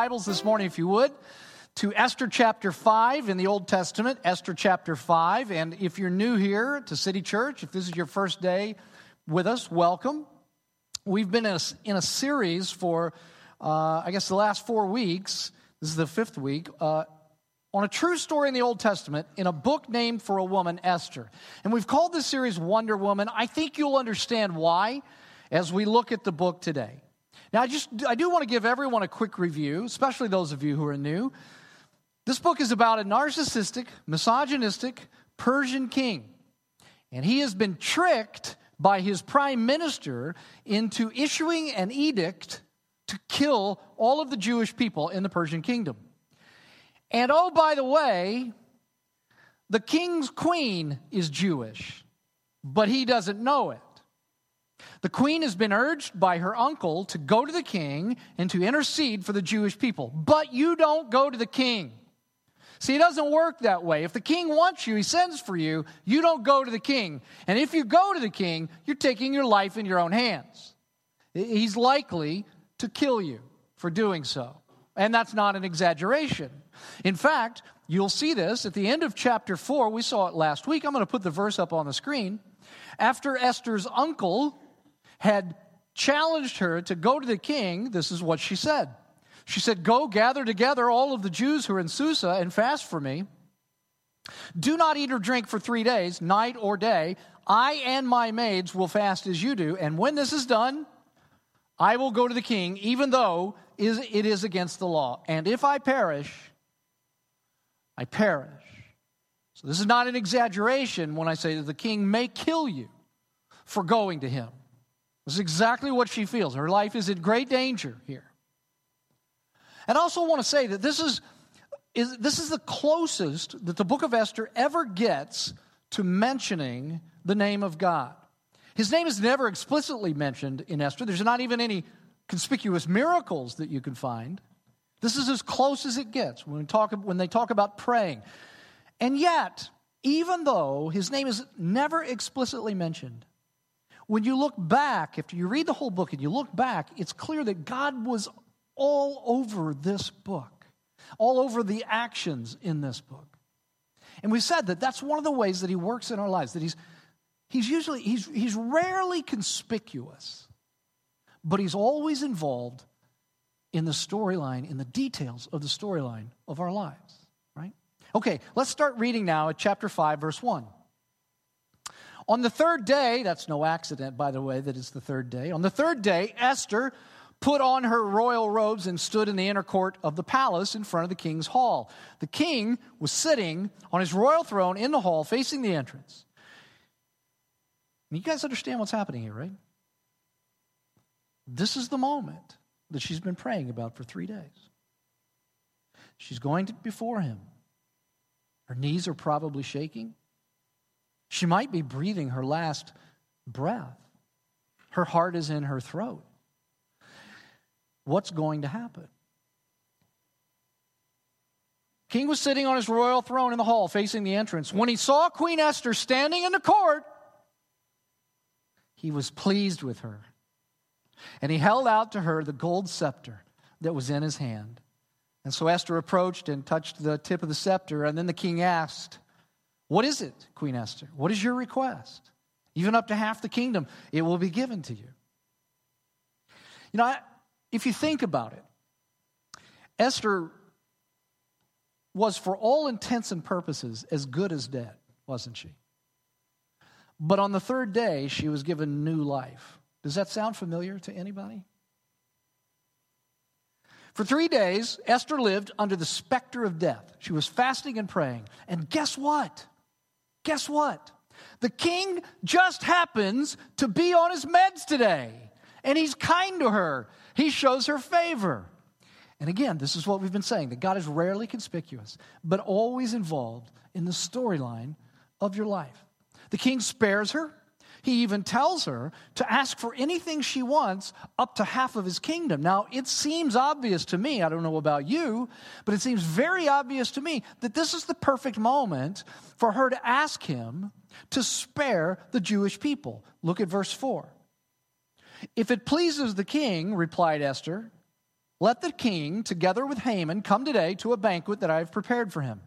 Bibles this morning, if you would, to Esther chapter 5 in the Old Testament, Esther chapter 5. And if you're new here to City Church, if this is your first day with us, welcome. We've been in a, in a series for, uh, I guess, the last four weeks. This is the fifth week. Uh, on a true story in the Old Testament in a book named for a woman, Esther. And we've called this series Wonder Woman. I think you'll understand why as we look at the book today. Now, I just I do want to give everyone a quick review, especially those of you who are new. This book is about a narcissistic, misogynistic Persian king. And he has been tricked by his prime minister into issuing an edict to kill all of the Jewish people in the Persian kingdom. And oh, by the way, the king's queen is Jewish, but he doesn't know it. The queen has been urged by her uncle to go to the king and to intercede for the Jewish people. But you don't go to the king. See, it doesn't work that way. If the king wants you, he sends for you, you don't go to the king. And if you go to the king, you're taking your life in your own hands. He's likely to kill you for doing so. And that's not an exaggeration. In fact, you'll see this at the end of chapter 4. We saw it last week. I'm going to put the verse up on the screen. After Esther's uncle had challenged her to go to the king, this is what she said. She said, Go gather together all of the Jews who are in Susa and fast for me. Do not eat or drink for three days, night or day. I and my maids will fast as you do. And when this is done, I will go to the king, even though it is against the law. And if I perish, I perish. So this is not an exaggeration when I say that the king may kill you for going to him. This is exactly what she feels. Her life is in great danger here. And I also want to say that this is, is, this is the closest that the book of Esther ever gets to mentioning the name of God. His name is never explicitly mentioned in Esther. There's not even any conspicuous miracles that you can find. This is as close as it gets when, talk, when they talk about praying. And yet, even though his name is never explicitly mentioned, when you look back, after you read the whole book and you look back, it's clear that God was all over this book, all over the actions in this book. And we said that that's one of the ways that he works in our lives, that he's, he's usually, he's, he's rarely conspicuous, but he's always involved in the storyline, in the details of the storyline of our lives, right? Okay, let's start reading now at chapter 5, verse 1. On the third day, that's no accident, by the way, that it's the third day. On the third day, Esther put on her royal robes and stood in the inner court of the palace in front of the king's hall. The king was sitting on his royal throne in the hall facing the entrance. And you guys understand what's happening here, right? This is the moment that she's been praying about for three days. She's going before him. Her knees are probably shaking. She might be breathing her last breath. Her heart is in her throat. What's going to happen? King was sitting on his royal throne in the hall facing the entrance. When he saw Queen Esther standing in the court, he was pleased with her. And he held out to her the gold scepter that was in his hand. And so Esther approached and touched the tip of the scepter. And then the king asked, what is it, Queen Esther? What is your request? Even up to half the kingdom, it will be given to you. You know, if you think about it, Esther was, for all intents and purposes, as good as dead, wasn't she? But on the third day, she was given new life. Does that sound familiar to anybody? For three days, Esther lived under the specter of death. She was fasting and praying. And guess what? Guess what? The king just happens to be on his meds today, and he's kind to her. He shows her favor. And again, this is what we've been saying that God is rarely conspicuous, but always involved in the storyline of your life. The king spares her, he even tells her to ask for anything she wants up to half of his kingdom. Now, it seems obvious to me, I don't know about you, but it seems very obvious to me that this is the perfect moment for her to ask him to spare the Jewish people. Look at verse 4. If it pleases the king, replied Esther, Let the king, together with Haman, come today to a banquet that I have prepared for him.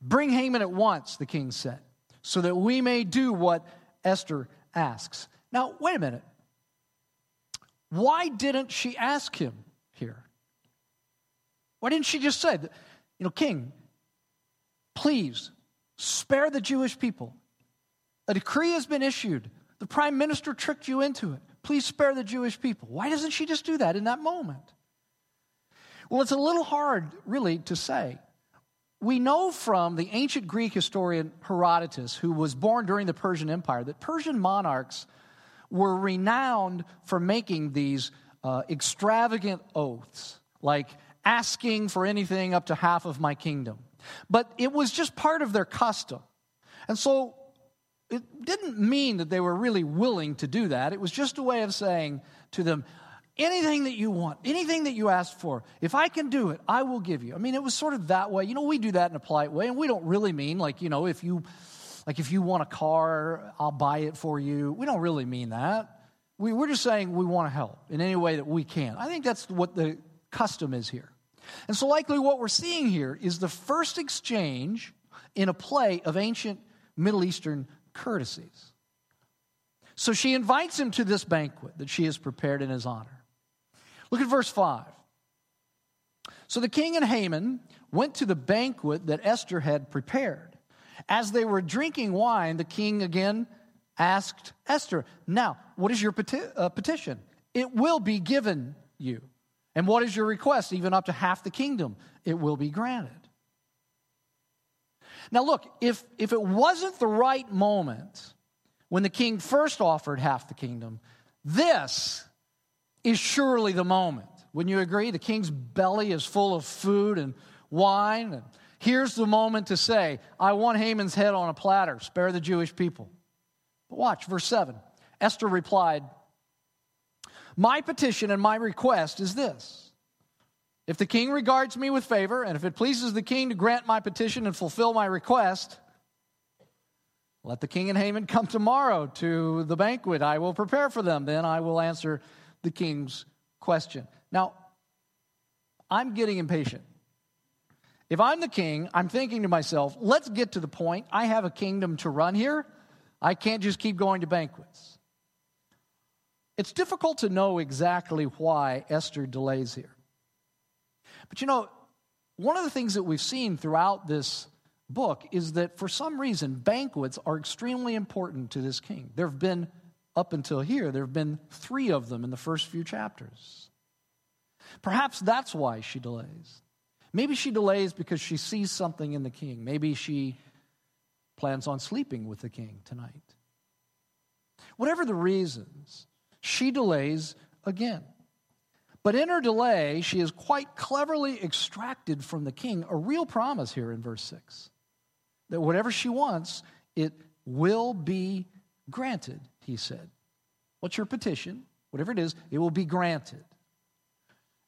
Bring Haman at once, the king said, so that we may do what Esther asks. Now, wait a minute. Why didn't she ask him here? Why didn't she just say, you know, king, please spare the Jewish people? A decree has been issued. The prime minister tricked you into it. Please spare the Jewish people. Why doesn't she just do that in that moment? Well, it's a little hard, really, to say. We know from the ancient Greek historian Herodotus, who was born during the Persian Empire, that Persian monarchs were renowned for making these uh, extravagant oaths, like asking for anything up to half of my kingdom. But it was just part of their custom. And so it didn't mean that they were really willing to do that. It was just a way of saying to them, anything that you want, anything that you ask for, if I can do it, I will give you. I mean, it was sort of that way. You know, we do that in a polite way, and we don't really mean like, you know, if you like if you want a car, I'll buy it for you. We don't really mean that. We, we're just saying we want to help in any way that we can. I think that's what the custom is here. And so, likely, what we're seeing here is the first exchange in a play of ancient Middle Eastern courtesies. So she invites him to this banquet that she has prepared in his honor. Look at verse 5. So the king and Haman went to the banquet that Esther had prepared. As they were drinking wine, the king again asked Esther, Now, what is your peti- uh, petition? It will be given you. And what is your request? Even up to half the kingdom, it will be granted. Now, look, if, if it wasn't the right moment when the king first offered half the kingdom, this is surely the moment. Wouldn't you agree? The king's belly is full of food and wine. And here's the moment to say, I want Haman's head on a platter. Spare the Jewish people. But watch, verse 7. Esther replied, My petition and my request is this if the king regards me with favor, and if it pleases the king to grant my petition and fulfill my request, let the king and Haman come tomorrow to the banquet. I will prepare for them. Then I will answer the king's question. Now, I'm getting impatient. If I'm the king, I'm thinking to myself, let's get to the point. I have a kingdom to run here. I can't just keep going to banquets. It's difficult to know exactly why Esther delays here. But you know, one of the things that we've seen throughout this book is that for some reason, banquets are extremely important to this king. There have been, up until here, there have been three of them in the first few chapters. Perhaps that's why she delays. Maybe she delays because she sees something in the king. Maybe she plans on sleeping with the king tonight. Whatever the reasons, she delays again. But in her delay, she has quite cleverly extracted from the king a real promise here in verse 6 that whatever she wants, it will be granted, he said. What's your petition? Whatever it is, it will be granted.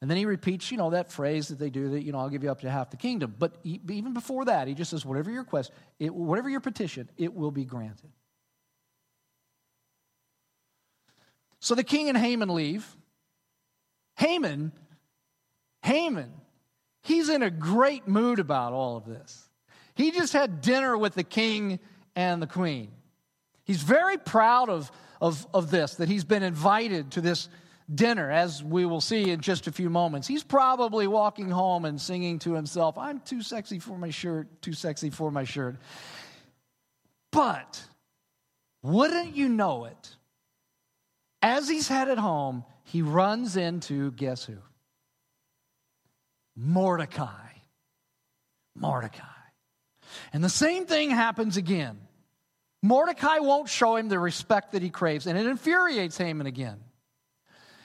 And then he repeats, you know, that phrase that they do that, you know, I'll give you up to half the kingdom. But even before that, he just says, whatever your request, it, whatever your petition, it will be granted. So the king and Haman leave. Haman, Haman, he's in a great mood about all of this. He just had dinner with the king and the queen. He's very proud of, of, of this, that he's been invited to this dinner, as we will see in just a few moments. He's probably walking home and singing to himself, I'm too sexy for my shirt, too sexy for my shirt. But wouldn't you know it? As he's headed home, he runs into guess who? Mordecai. Mordecai. And the same thing happens again. Mordecai won't show him the respect that he craves, and it infuriates Haman again.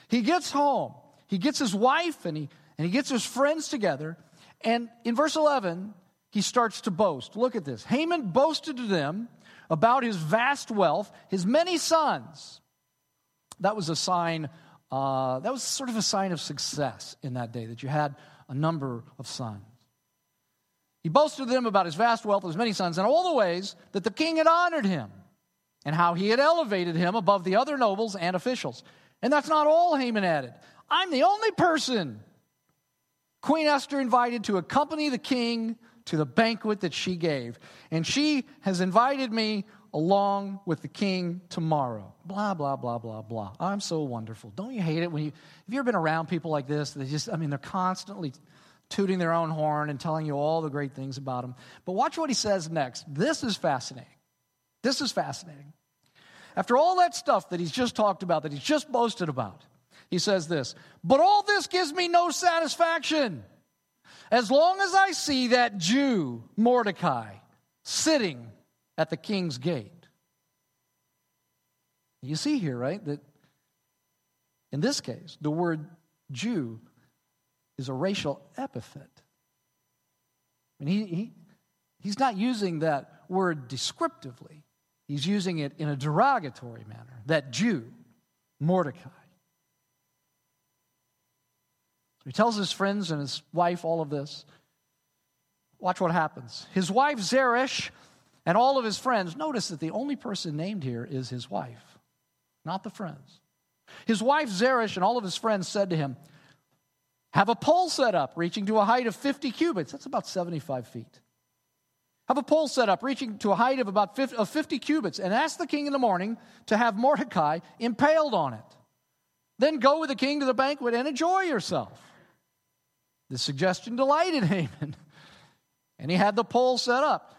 He gets home, he gets his wife, and he, and he gets his friends together. And in verse 11, he starts to boast. Look at this. Haman boasted to them about his vast wealth, his many sons. That was a sign uh, that was sort of a sign of success in that day, that you had a number of sons. He boasted to them about his vast wealth, his many sons, and all the ways that the king had honored him, and how he had elevated him above the other nobles and officials. And that's not all Haman added. I'm the only person Queen Esther invited to accompany the king to the banquet that she gave. And she has invited me along with the king tomorrow. Blah, blah, blah, blah, blah. I'm so wonderful. Don't you hate it when you, have you ever been around people like this? They just, I mean, they're constantly tooting their own horn and telling you all the great things about them. But watch what he says next. This is fascinating. This is fascinating. After all that stuff that he's just talked about, that he's just boasted about, he says this But all this gives me no satisfaction. As long as I see that Jew, Mordecai, sitting at the king's gate. You see here, right, that in this case, the word Jew is a racial epithet. I mean, he, he, he's not using that word descriptively, he's using it in a derogatory manner. That Jew, Mordecai. He tells his friends and his wife all of this. Watch what happens. His wife Zeresh and all of his friends, notice that the only person named here is his wife, not the friends. His wife Zeresh and all of his friends said to him, have a pole set up reaching to a height of 50 cubits. That's about 75 feet. Have a pole set up reaching to a height of about 50, of 50 cubits and ask the king in the morning to have Mordecai impaled on it. Then go with the king to the banquet and enjoy yourself. The suggestion delighted Haman, and he had the pole set up.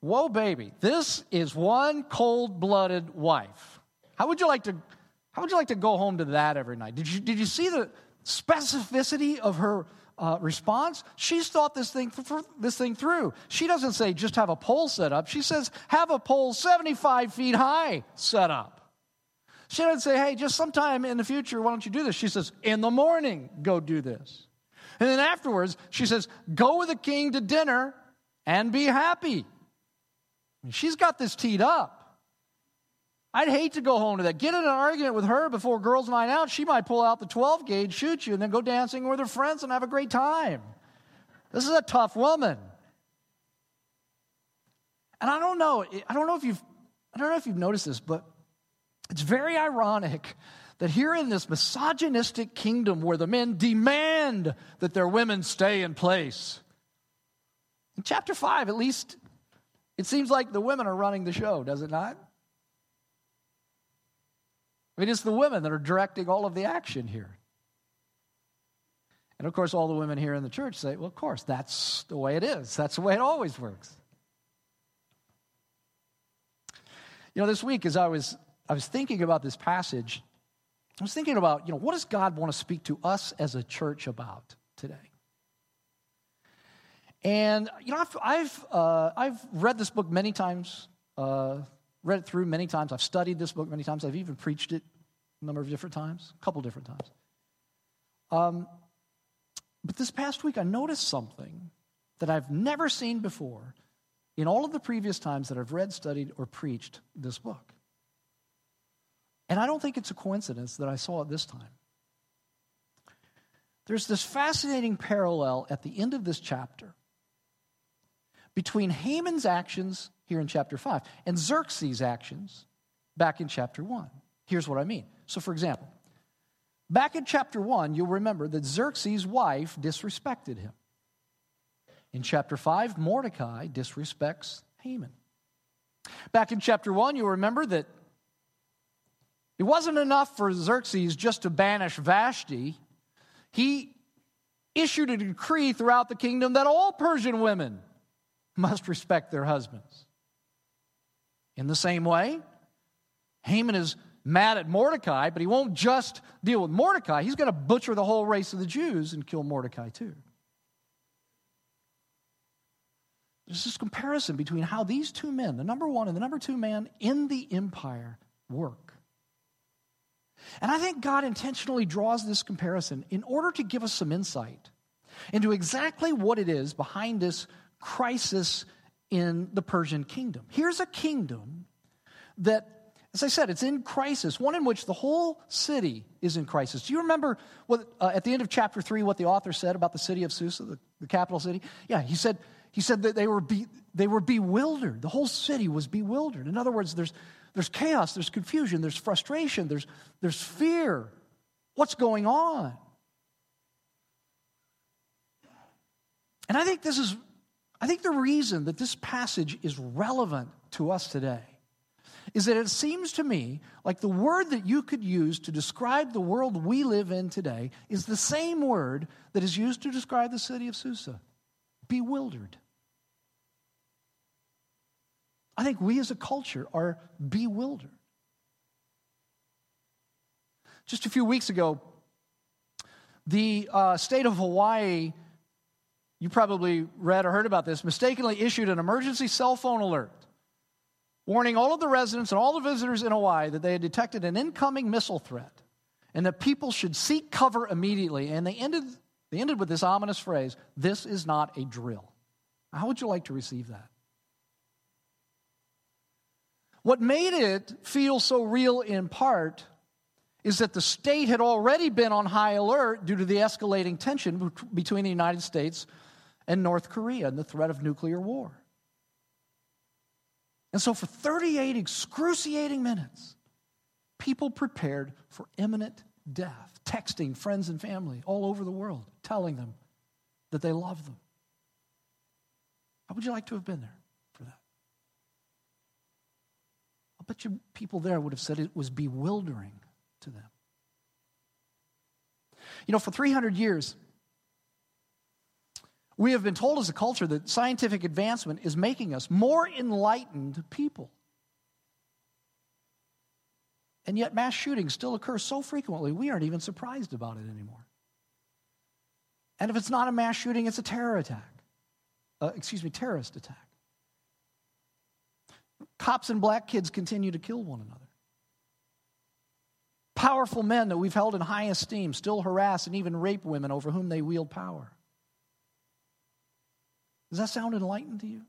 Whoa, baby, this is one cold blooded wife. How would you like to? How would you like to go home to that every night? Did you, did you see the, specificity of her uh, response, she's thought this thing, this thing through. She doesn't say just have a pole set up. She says have a pole 75 feet high set up. She doesn't say, hey, just sometime in the future, why don't you do this? She says, in the morning, go do this. And then afterwards, she says, go with the king to dinner and be happy. she's got this teed up. I'd hate to go home to that. Get in an argument with her before girls' night out. She might pull out the 12 gauge, shoot you, and then go dancing with her friends and have a great time. This is a tough woman. And I don't know, I don't know if you've I don't know if you've noticed this, but it's very ironic that here in this misogynistic kingdom where the men demand that their women stay in place, in chapter 5, at least, it seems like the women are running the show, does it not? I mean, it's the women that are directing all of the action here. And of course, all the women here in the church say, well, of course, that's the way it is. That's the way it always works. You know, this week as I was I was thinking about this passage, I was thinking about, you know, what does God want to speak to us as a church about today? And, you know, I've, I've, uh, I've read this book many times. Uh, read it through many times. I've studied this book many times. I've even preached it a number of different times, a couple different times. Um, but this past week, I noticed something that I've never seen before in all of the previous times that I've read, studied, or preached this book. And I don't think it's a coincidence that I saw it this time. There's this fascinating parallel at the end of this chapter between Haman's actions here in chapter 5 and Xerxes' actions back in chapter 1. Here's what I mean. So, for example, back in chapter 1, you'll remember that Xerxes' wife disrespected him. In chapter 5, Mordecai disrespects Haman. Back in chapter 1, you'll remember that it wasn't enough for Xerxes just to banish Vashti. He issued a decree throughout the kingdom that all Persian women must respect their husbands. In the same way, Haman is mad at Mordecai, but he won't just deal with Mordecai. He's going to butcher the whole race of the Jews and kill Mordecai too. There's this comparison between how these two men, the number one and the number two man in the empire, work. And I think God intentionally draws this comparison in order to give us some insight into exactly what it is behind this crisis in the Persian kingdom. Here's a kingdom that, as I said, it's in crisis, one in which the whole city is in crisis. Do you remember what, uh, at the end of chapter 3 what the author said about the city of Susa, the, the capital city? Yeah, he said, he said that they were, be, they were bewildered. The whole city was bewildered. In other words, there's, there's chaos, there's confusion, there's frustration, there's, there's fear. What's going on? And I think this is, I think the reason that this passage is relevant to us today is that it seems to me like the word that you could use to describe the world we live in today is the same word that is used to describe the city of Susa bewildered. I think we as a culture are bewildered. Just a few weeks ago, the uh, state of Hawaii, you probably read or heard about this, mistakenly issued an emergency cell phone alert warning all of the residents and all the visitors in Hawaii that they had detected an incoming missile threat and that people should seek cover immediately. And they ended, they ended with this ominous phrase this is not a drill. How would you like to receive that? What made it feel so real in part is that the state had already been on high alert due to the escalating tension between the United States and North Korea and the threat of nuclear war. And so, for 38 excruciating minutes, people prepared for imminent death, texting friends and family all over the world, telling them that they love them. How would you like to have been there for that? I bet you people there would have said it was bewildering to them. You know, for 300 years, we have been told as a culture that scientific advancement is making us more enlightened people. And yet, mass shootings still occur so frequently, we aren't even surprised about it anymore. And if it's not a mass shooting, it's a terror attack. Uh, excuse me, terrorist attack. Cops and black kids continue to kill one another. Powerful men that we've held in high esteem still harass and even rape women over whom they wield power. Does that sound enlightened to you?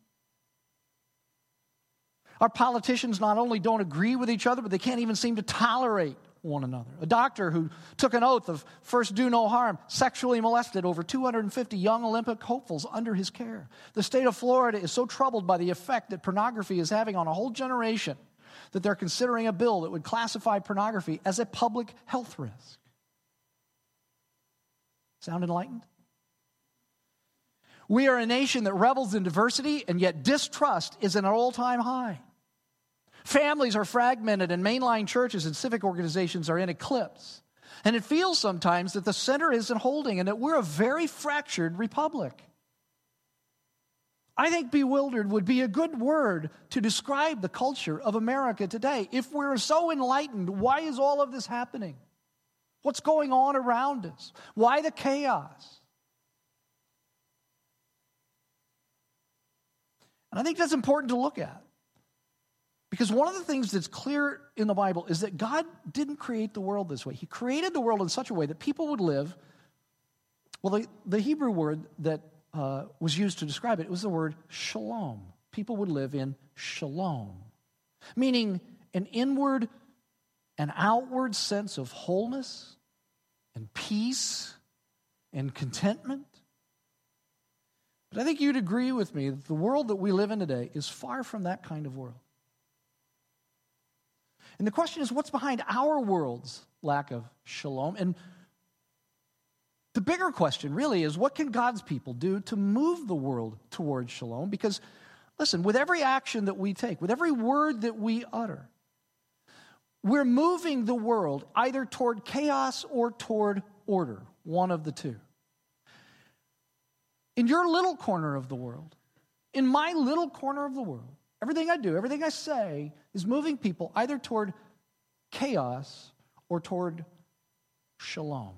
Our politicians not only don't agree with each other, but they can't even seem to tolerate one another. A doctor who took an oath of first do no harm sexually molested over 250 young Olympic hopefuls under his care. The state of Florida is so troubled by the effect that pornography is having on a whole generation that they're considering a bill that would classify pornography as a public health risk. Sound enlightened? We are a nation that revels in diversity, and yet distrust is at an all time high. Families are fragmented, and mainline churches and civic organizations are in eclipse. And it feels sometimes that the center isn't holding and that we're a very fractured republic. I think bewildered would be a good word to describe the culture of America today. If we're so enlightened, why is all of this happening? What's going on around us? Why the chaos? And I think that's important to look at. Because one of the things that's clear in the Bible is that God didn't create the world this way. He created the world in such a way that people would live. Well, the, the Hebrew word that uh, was used to describe it, it was the word shalom. People would live in shalom, meaning an inward and outward sense of wholeness and peace and contentment. But I think you'd agree with me that the world that we live in today is far from that kind of world. And the question is what's behind our world's lack of shalom? And the bigger question really is what can God's people do to move the world towards shalom? Because, listen, with every action that we take, with every word that we utter, we're moving the world either toward chaos or toward order, one of the two in your little corner of the world, in my little corner of the world, everything I do, everything I say is moving people either toward chaos or toward shalom.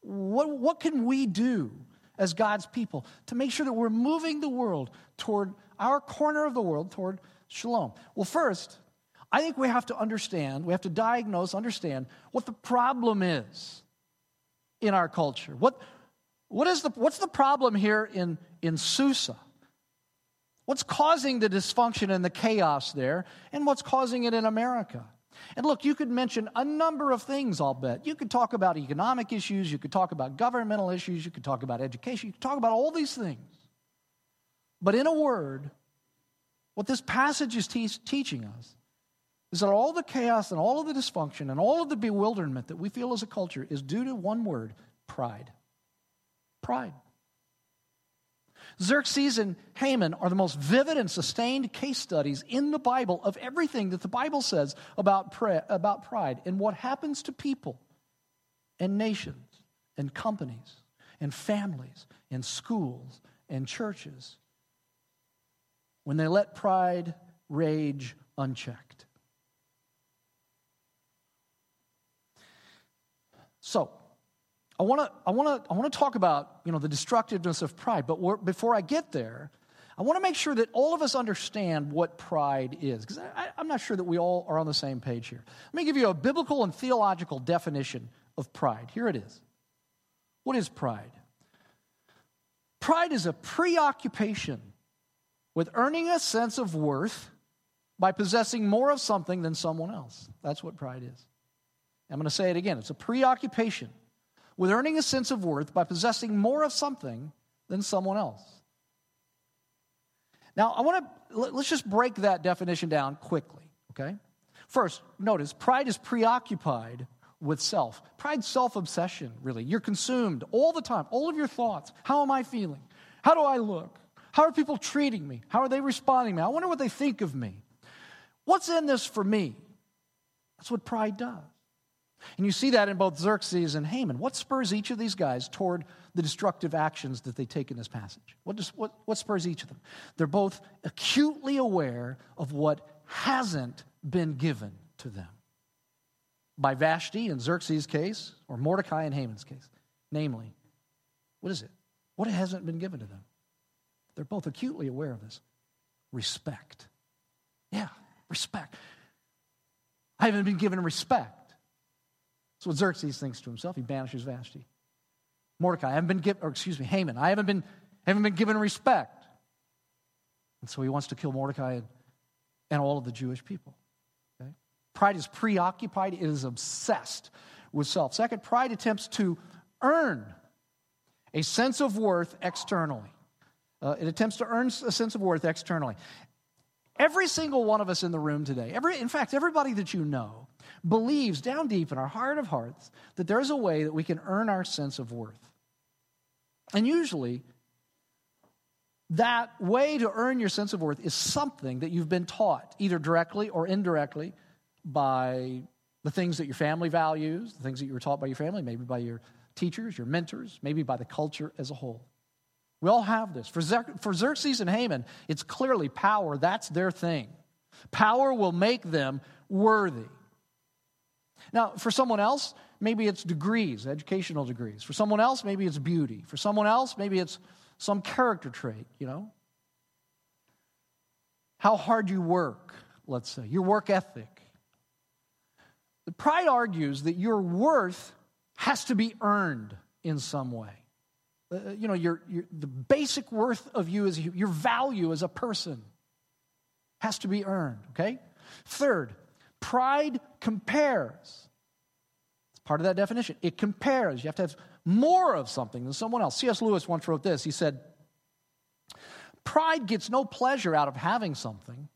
What, what can we do as God's people to make sure that we're moving the world toward our corner of the world, toward shalom? Well, first, I think we have to understand, we have to diagnose, understand what the problem is in our culture. What, what is the, what's the problem here in, in Susa? What's causing the dysfunction and the chaos there, and what's causing it in America? And look, you could mention a number of things, I'll bet. You could talk about economic issues, you could talk about governmental issues, you could talk about education, you could talk about all these things. But in a word, what this passage is te- teaching us is that all the chaos and all of the dysfunction and all of the bewilderment that we feel as a culture is due to one word pride. Pride. Xerxes and Haman are the most vivid and sustained case studies in the Bible of everything that the Bible says about, about pride and what happens to people and nations and companies and families and schools and churches when they let pride rage unchecked. So, I want to I want to I want to talk about, you know, the destructiveness of pride, but before I get there, I want to make sure that all of us understand what pride is, because I'm not sure that we all are on the same page here. Let me give you a biblical and theological definition of pride. Here it is. What is pride? Pride is a preoccupation with earning a sense of worth by possessing more of something than someone else. That's what pride is. I'm going to say it again it's a preoccupation with earning a sense of worth by possessing more of something than someone else. Now, I want to let's just break that definition down quickly, okay? First, notice pride is preoccupied with self. Pride's self obsession, really. You're consumed all the time, all of your thoughts. How am I feeling? How do I look? How are people treating me? How are they responding to me? I wonder what they think of me. What's in this for me? That's what pride does. And you see that in both Xerxes and Haman. What spurs each of these guys toward the destructive actions that they take in this passage? What, does, what, what spurs each of them? They're both acutely aware of what hasn't been given to them by Vashti in Xerxes' case or Mordecai in Haman's case. Namely, what is it? What hasn't been given to them? They're both acutely aware of this respect. Yeah, respect. I haven't been given respect. What Xerxes thinks to himself. He banishes Vashti. Mordecai, I haven't been given, or excuse me, Haman, I haven't been, haven't been given respect. And so he wants to kill Mordecai and, and all of the Jewish people. Okay? Pride is preoccupied, it is obsessed with self. Second, pride attempts to earn a sense of worth externally. Uh, it attempts to earn a sense of worth externally. Every single one of us in the room today, every, in fact, everybody that you know, believes down deep in our heart of hearts that there's a way that we can earn our sense of worth. And usually, that way to earn your sense of worth is something that you've been taught, either directly or indirectly, by the things that your family values, the things that you were taught by your family, maybe by your teachers, your mentors, maybe by the culture as a whole. We all have this. For, for Xerxes and Haman, it's clearly power. That's their thing. Power will make them worthy. Now, for someone else, maybe it's degrees, educational degrees. For someone else, maybe it's beauty. For someone else, maybe it's some character trait, you know? How hard you work, let's say, your work ethic. The pride argues that your worth has to be earned in some way. Uh, uh you know, your, your, the basic worth of you is your value as a person has to be earned, okay? Third, Pride compares. It's part of that definition. It compares. You have to have more of something than someone else. C.S. Lewis once wrote this. He said, Pride gets no pleasure out of having something,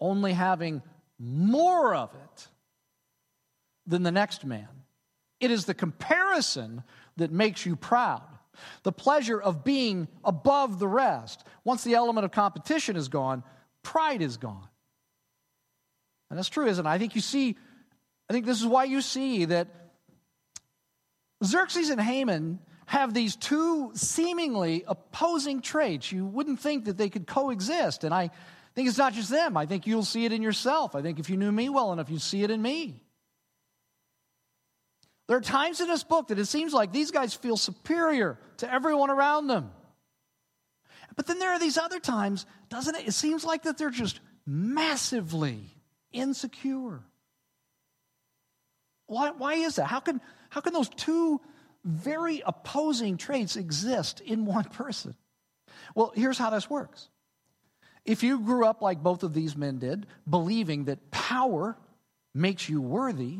only having more of it than the next man. It is the comparison that makes you proud. The pleasure of being above the rest. Once the element of competition is gone, pride is gone. And that's true, isn't it? I think you see, I think this is why you see that Xerxes and Haman have these two seemingly opposing traits. You wouldn't think that they could coexist. And I think it's not just them. I think you'll see it in yourself. I think if you knew me well enough, you'd see it in me. There are times in this book that it seems like these guys feel superior to everyone around them. But then there are these other times, doesn't it? It seems like that they're just massively insecure. Why, why is that? How can, how can those two very opposing traits exist in one person? Well, here's how this works. If you grew up like both of these men did, believing that power makes you worthy,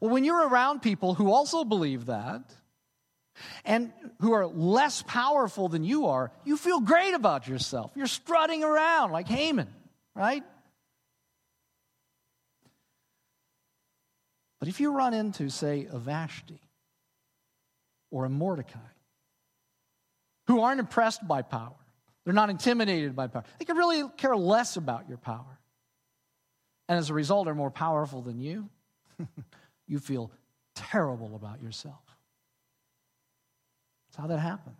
well, when you're around people who also believe that, and who are less powerful than you are, you feel great about yourself. You're strutting around like Haman, right? But if you run into, say, a Vashti or a Mordecai, who aren't impressed by power, they're not intimidated by power, they could really care less about your power, and as a result are more powerful than you, you feel terrible about yourself. That's how that happens.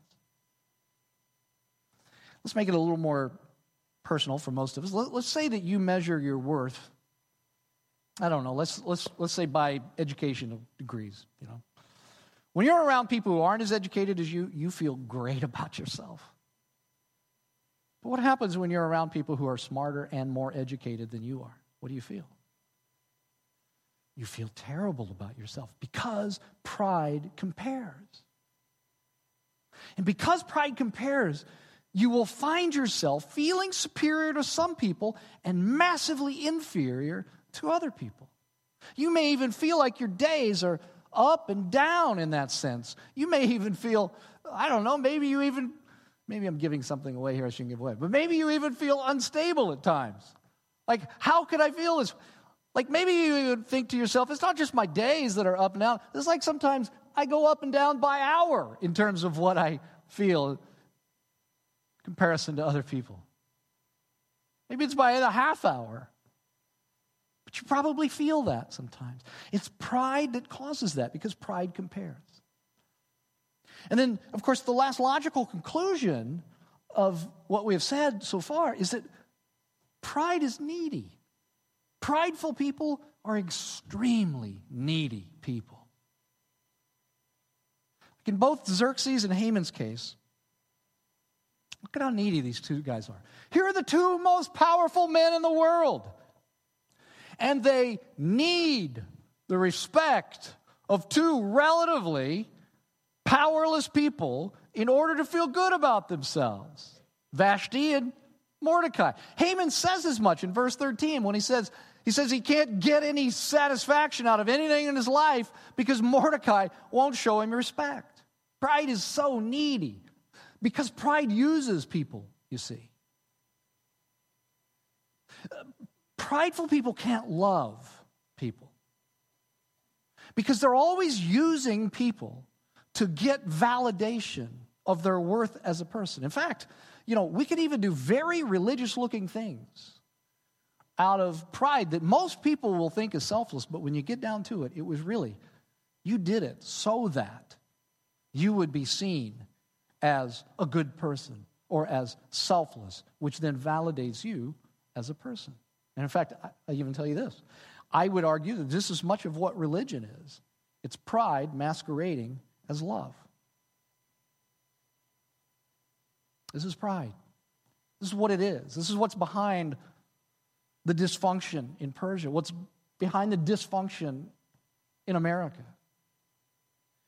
Let's make it a little more personal for most of us. Let, us say that you measure your worth. I don't know. Let's let's let's say by educational degrees. You know, when you're around people who aren't as educated as you, you feel great about yourself. But what happens when you're around people who are smarter and more educated than you are? What do you feel? You feel terrible about yourself because pride compares. And because pride compares, you will find yourself feeling superior to some people and massively inferior to other people. You may even feel like your days are up and down in that sense. You may even feel, I don't know, maybe you even, maybe I'm giving something away here I shouldn't give away, but maybe you even feel unstable at times. Like, how could I feel this? Like, maybe you would think to yourself, it's not just my days that are up and down. It's like sometimes I go up and down by hour in terms of what I feel comparison to other people. Maybe it's by a half hour. But you probably feel that sometimes. It's pride that causes that because pride compares. And then, of course, the last logical conclusion of what we have said so far is that pride is needy. Prideful people are extremely needy people. in both Xerxes and Haman's case, Look at how needy these two guys are. Here are the two most powerful men in the world. And they need the respect of two relatively powerless people in order to feel good about themselves Vashti and Mordecai. Haman says as much in verse 13 when he says, he says he can't get any satisfaction out of anything in his life because Mordecai won't show him respect. Pride is so needy. Because pride uses people, you see. Prideful people can't love people because they're always using people to get validation of their worth as a person. In fact, you know, we can even do very religious looking things out of pride that most people will think is selfless, but when you get down to it, it was really, you did it so that you would be seen as a good person or as selfless, which then validates you as a person. And in fact, I even tell you this I would argue that this is much of what religion is it's pride masquerading as love. This is pride. This is what it is. This is what's behind the dysfunction in Persia, what's behind the dysfunction in America.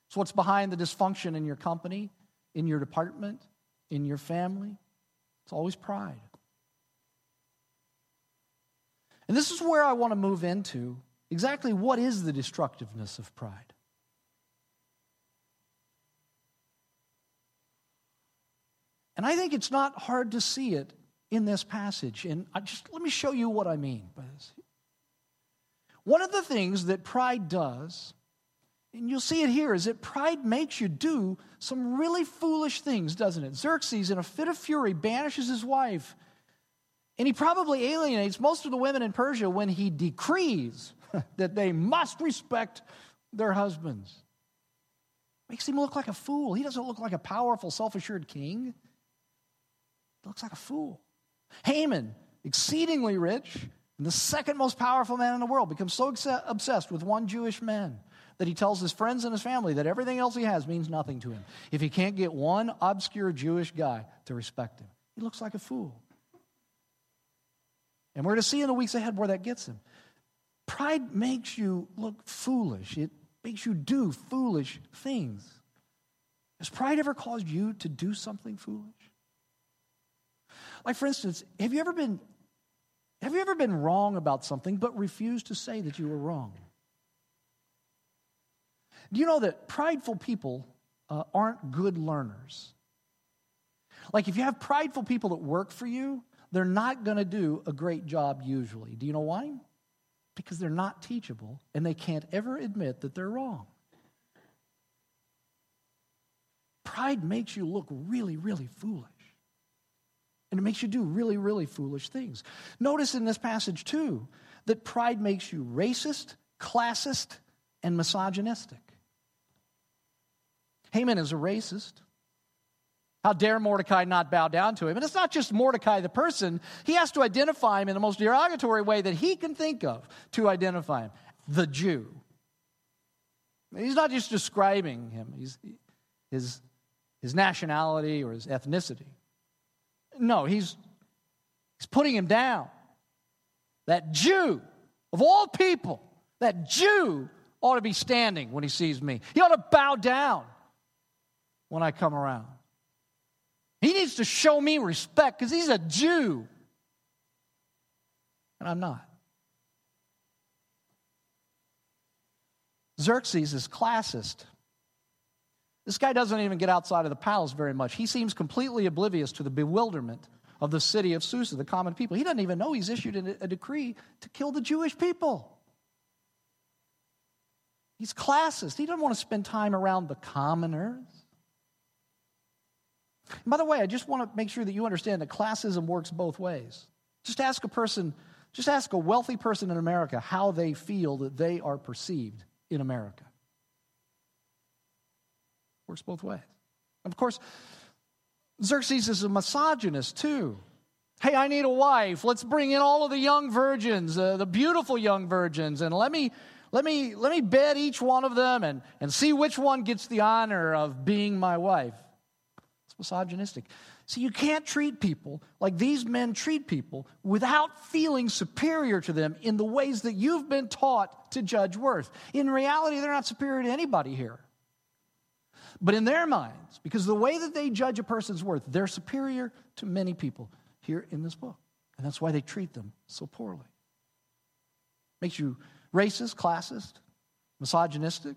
It's what's behind the dysfunction in your company, in your department, in your family. It's always pride. And this is where I want to move into exactly what is the destructiveness of pride. And I think it's not hard to see it in this passage. And I just let me show you what I mean by this. One of the things that pride does and you'll see it here, is that pride makes you do some really foolish things, doesn't it? Xerxes, in a fit of fury, banishes his wife. And he probably alienates most of the women in Persia when he decrees that they must respect their husbands. Makes him look like a fool. He doesn't look like a powerful, self assured king. He looks like a fool. Haman, exceedingly rich, and the second most powerful man in the world, becomes so obsessed with one Jewish man that he tells his friends and his family that everything else he has means nothing to him. If he can't get one obscure Jewish guy to respect him, he looks like a fool. And we're going to see in the weeks ahead where that gets him. Pride makes you look foolish, it makes you do foolish things. Has pride ever caused you to do something foolish? Like, for instance, have you ever been have you ever been wrong about something but refused to say that you were wrong? Do you know that prideful people uh, aren't good learners? Like, if you have prideful people that work for you, they're not going to do a great job usually. Do you know why? Because they're not teachable and they can't ever admit that they're wrong. Pride makes you look really, really foolish. And it makes you do really, really foolish things. Notice in this passage, too, that pride makes you racist, classist, and misogynistic. Haman is a racist. How dare Mordecai not bow down to him? And it's not just Mordecai the person, he has to identify him in the most derogatory way that he can think of to identify him the Jew. He's not just describing him, he's, his, his nationality or his ethnicity. No, he's, he's putting him down. That Jew, of all people, that Jew ought to be standing when he sees me. He ought to bow down when I come around. He needs to show me respect because he's a Jew. And I'm not. Xerxes is classist. This guy doesn't even get outside of the palace very much. He seems completely oblivious to the bewilderment of the city of Susa, the common people. He doesn't even know he's issued a, decree to kill the Jewish people. He's classist. He doesn't want to spend time around the commoners. And by the way, I just want to make sure that you understand that classism works both ways. Just ask a person, just ask a wealthy person in America how they feel that they are perceived in America. Works both ways. Of course, Xerxes is a misogynist too. Hey, I need a wife. Let's bring in all of the young virgins, uh, the beautiful young virgins, and let me let me let me bed each one of them and, and see which one gets the honor of being my wife misogynistic. See, you can't treat people like these men treat people without feeling superior to them in the ways that you've been taught to judge worth. In reality, they're not superior to anybody here. But in their minds, because the way that they judge a person's worth, they're superior to many people here in this book. And that's why they treat them so poorly. Makes you racist, classist, misogynistic.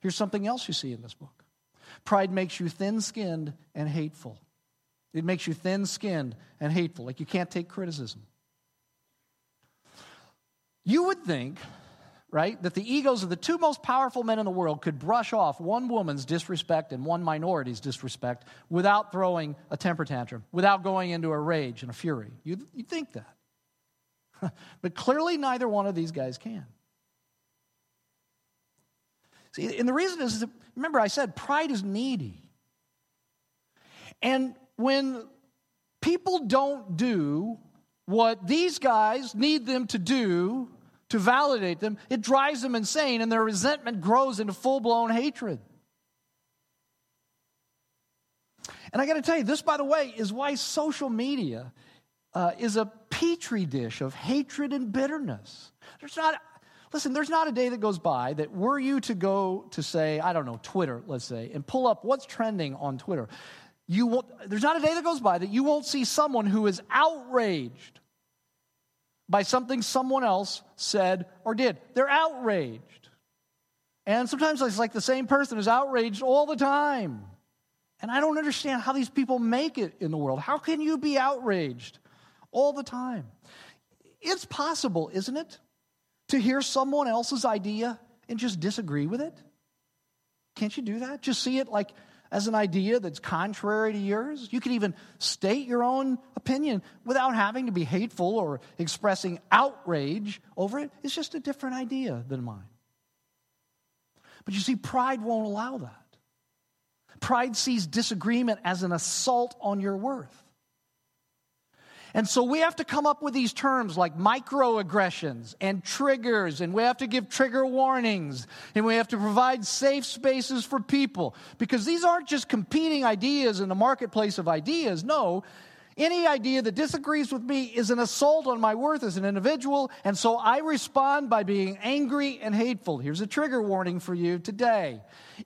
Here's something else you see in this book Pride makes you thin skinned and hateful. It makes you thin skinned and hateful, like you can't take criticism. You would think, right, that the egos of the two most powerful men in the world could brush off one woman's disrespect and one minority's disrespect without throwing a temper tantrum, without going into a rage and a fury. You'd, you'd think that. but clearly, neither one of these guys can. See, and the reason is, that, remember, I said pride is needy. And when people don't do what these guys need them to do to validate them, it drives them insane, and their resentment grows into full blown hatred. And I got to tell you, this, by the way, is why social media uh, is a petri dish of hatred and bitterness. There's not Listen, there's not a day that goes by that were you to go to say, I don't know, Twitter, let's say, and pull up what's trending on Twitter, you won't, there's not a day that goes by that you won't see someone who is outraged by something someone else said or did. They're outraged. And sometimes it's like the same person is outraged all the time. And I don't understand how these people make it in the world. How can you be outraged all the time? It's possible, isn't it? To hear someone else's idea and just disagree with it? Can't you do that? Just see it like as an idea that's contrary to yours? You can even state your own opinion without having to be hateful or expressing outrage over it. It's just a different idea than mine. But you see, pride won't allow that. Pride sees disagreement as an assault on your worth. And so we have to come up with these terms like microaggressions and triggers, and we have to give trigger warnings, and we have to provide safe spaces for people because these aren't just competing ideas in the marketplace of ideas. No, any idea that disagrees with me is an assault on my worth as an individual, and so I respond by being angry and hateful. Here's a trigger warning for you today.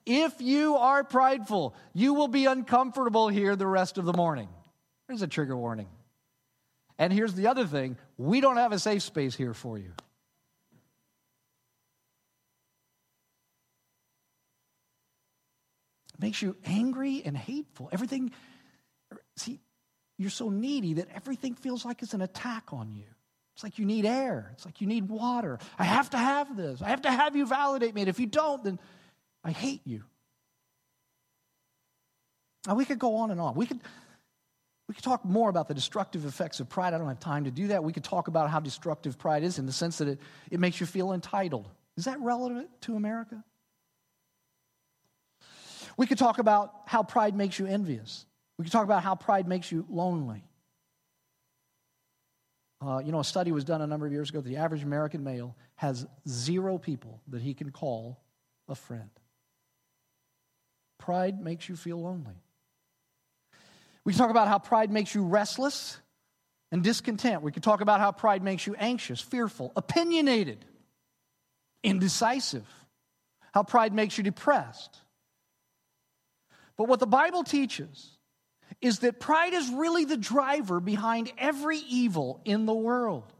If you are prideful, you will be uncomfortable here the rest of the morning. Here's a trigger warning. And here's the other thing we don't have a safe space here for you. It makes you angry and hateful. Everything, see, you're so needy that everything feels like it's an attack on you. It's like you need air. It's like you need water. I have to have this. I have to have you validate me. And if you don't, then I hate you. Now, we could go on and on. We could, we could talk more about the destructive effects of pride. I don't have time to do that. We could talk about how destructive pride is in the sense that it, it makes you feel entitled. Is that relevant to America? We could talk about how pride makes you envious. We could talk about how pride makes you lonely. Uh, you know, a study was done a number of years ago. The average American male has zero people that he can call a friend. Pride makes you feel lonely. We can talk about how pride makes you restless and discontent. We could talk about how pride makes you anxious, fearful, opinionated, indecisive, how pride makes you depressed. But what the Bible teaches is that pride is really the driver behind every evil in the world.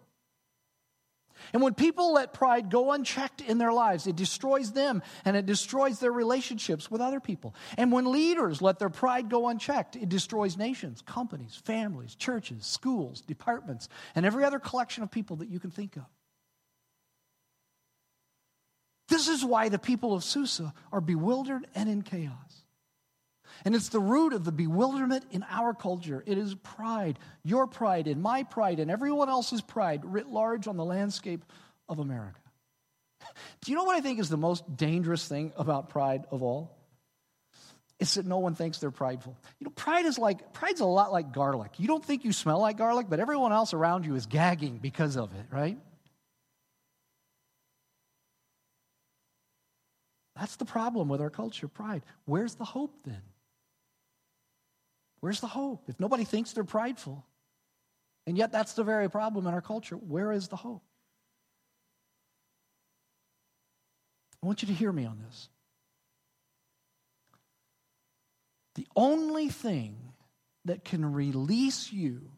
And when people let pride go unchecked in their lives, it destroys them and it destroys their relationships with other people. And when leaders let their pride go unchecked, it destroys nations, companies, families, churches, schools, departments, and every other collection of people that you can think of. This is why the people of Susa are bewildered and in chaos. And it's the root of the bewilderment in our culture. It is pride, your pride, and my pride, and everyone else's pride writ large on the landscape of America. Do you know what I think is the most dangerous thing about pride of all? It's that no one thinks they're prideful. You know, pride is like pride's a lot like garlic. You don't think you smell like garlic, but everyone else around you is gagging because of it, right? That's the problem with our culture, pride. Where's the hope then? Where's the hope? If nobody thinks they're prideful, and yet that's the very problem in our culture, where is the hope? I want you to hear me on this. The only thing that can release you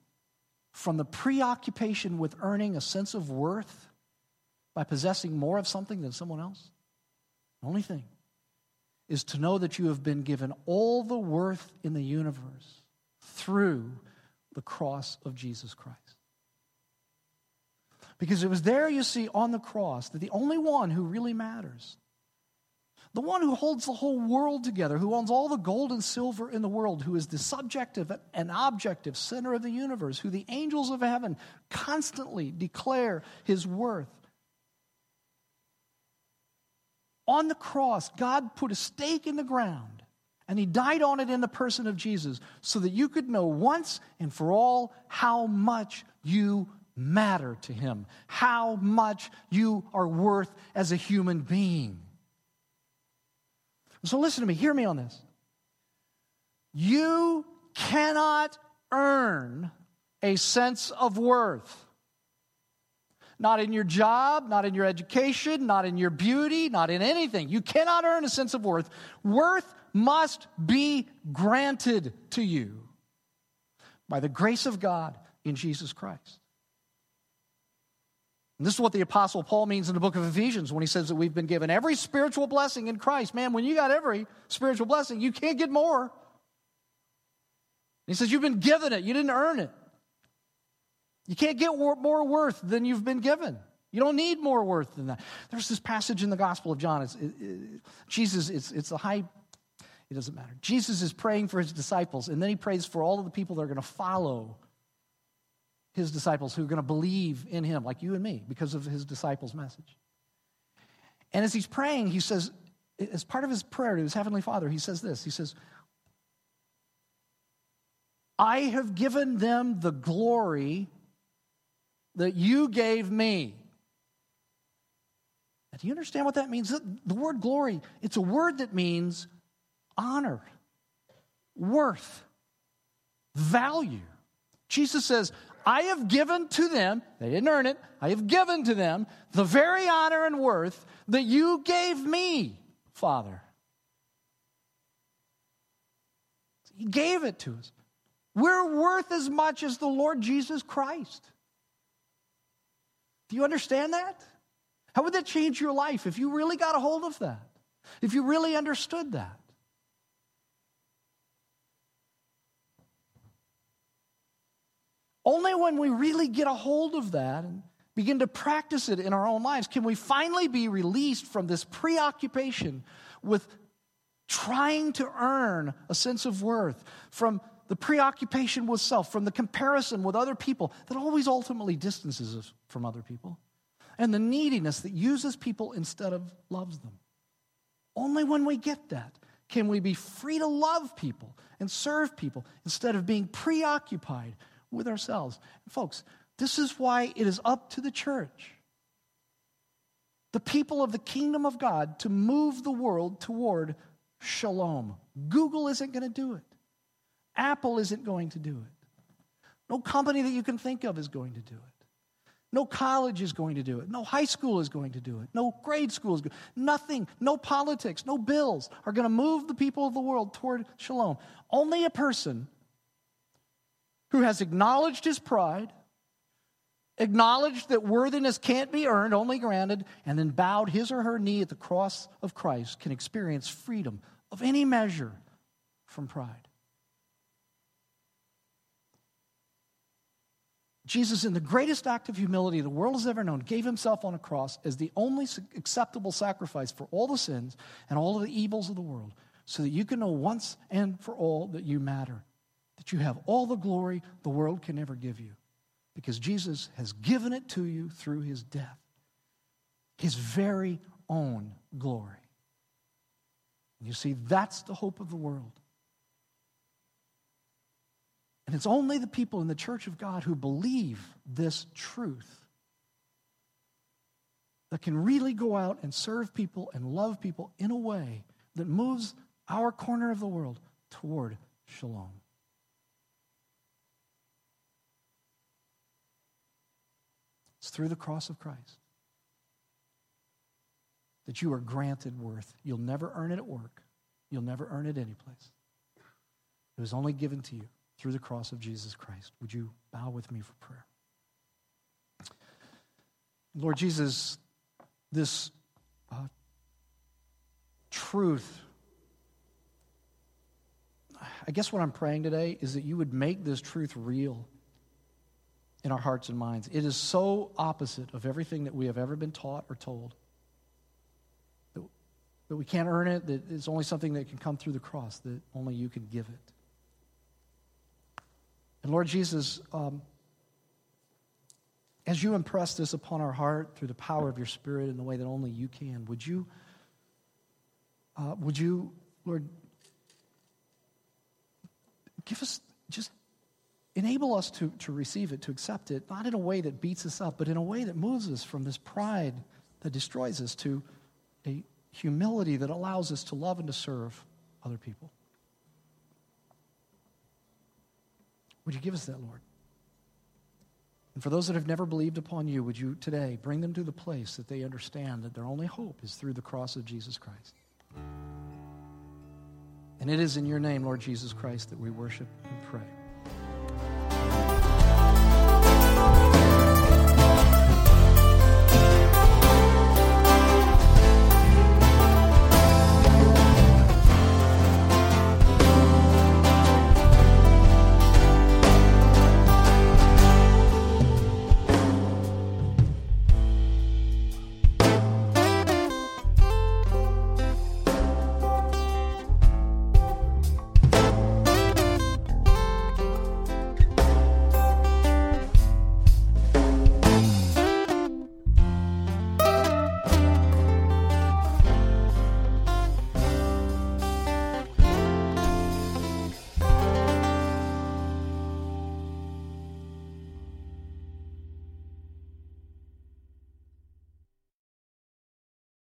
from the preoccupation with earning a sense of worth by possessing more of something than someone else, the only thing is to know that you have been given all the worth in the universe through the cross of Jesus Christ. Because it was there, you see, on the cross, that the only one who really matters, the one who holds the whole world together, who owns all the gold and silver in the world, who is the subjective and objective center of the universe, who the angels of heaven constantly declare his worth, on the cross, God put a stake in the ground and he died on it in the person of Jesus so that you could know once and for all how much you matter to him, how much you are worth as a human being. So listen to me, hear me on this. You cannot earn a sense of worth. Not in your job, not in your education, not in your beauty, not in anything. You cannot earn a sense of worth. Worth must be granted to you by the grace of God in Jesus Christ. And this is what the Apostle Paul means in the book of Ephesians when he says that we've been given every spiritual blessing in Christ. Man, when you got every spiritual blessing, you can't get more. He says you've been given it, you didn't earn it. You can't get more worth than you've been given. You don't need more worth than that. There's this passage in the Gospel of John. It's, it, it, Jesus, it's, it's a high, it doesn't matter. Jesus is praying for his disciples, and then he prays for all of the people that are going to follow his disciples, who are going to believe in him, like you and me, because of his disciples' message. And as he's praying, he says, as part of his prayer to his heavenly Father, he says this He says, I have given them the glory that you gave me. Now, do you understand what that means? The word glory, it's a word that means honor, worth, value. Jesus says, I have given to them, they didn't earn it, I have given to them the very honor and worth that you gave me, Father. He gave it to us. We're worth as much as the Lord Jesus Christ. Do you understand that? How would that change your life if you really got a hold of that? If you really understood that? Only when we really get a hold of that and, begin to practice it in our own lives? Can we finally be released from this preoccupation with trying to earn a sense of worth, from the preoccupation with self, from the comparison with other people that always ultimately distances us from other people, and the neediness that uses people instead of loves them? Only when we get that can we be free to love people and serve people instead of being preoccupied with ourselves. And folks, this is why it is up to the church, the people of the kingdom of God, to move the world toward shalom. Google isn't going to do it, Apple isn't going to do it. No company that you can think of is going to do it. No college is going to do it. No high school is going to do it. No grade school is going Nothing, no politics, no bills are going to move the people of the world toward shalom. Only a person who has acknowledged his pride, acknowledged that worthiness can't be earned, only granted, and then bowed his or her knee at the cross of Christ can experience freedom of any measure from pride. Jesus, in the greatest act of humility the world has ever known, gave himself on a cross as the only acceptable sacrifice for all the sins and all of the evils of the world, so that you can know once and for all that you matter, that you have all the glory the world can ever give you, because Jesus has given it to you through his death, his very own glory. You see, that's the hope of the world. And it's only the people in the church of God who believe this truth that can really go out and serve people and love people in a way that moves our corner of the world toward shalom. It's through the cross of Christ that you are granted worth. You'll never earn it at work, you'll never earn it anyplace. It was only given to you through the cross of Jesus Christ. Would you bow with me for prayer? Lord Jesus, this uh, truth, I guess what I'm praying today is that you would make this truth real in our hearts and minds. It is so opposite of everything that we have ever been taught or told. That, that we can't earn it, that it's only something that can come through the cross, that only you can give it. And Lord Jesus, um, as you impress this upon our heart through the power of your Spirit in the way that only you can, would you, uh, would you, Lord, give us just enable us to, to receive it, to accept it, not in a way that beats us up, but in a way that moves us from this pride that destroys us to a humility that allows us to love and to serve other people. Would you give us that, Lord? And for those that have never believed upon you, would you today bring them to the place that they understand that their only hope is through the cross of Jesus Christ? And it is in your name, Lord Jesus Christ, that we worship and pray.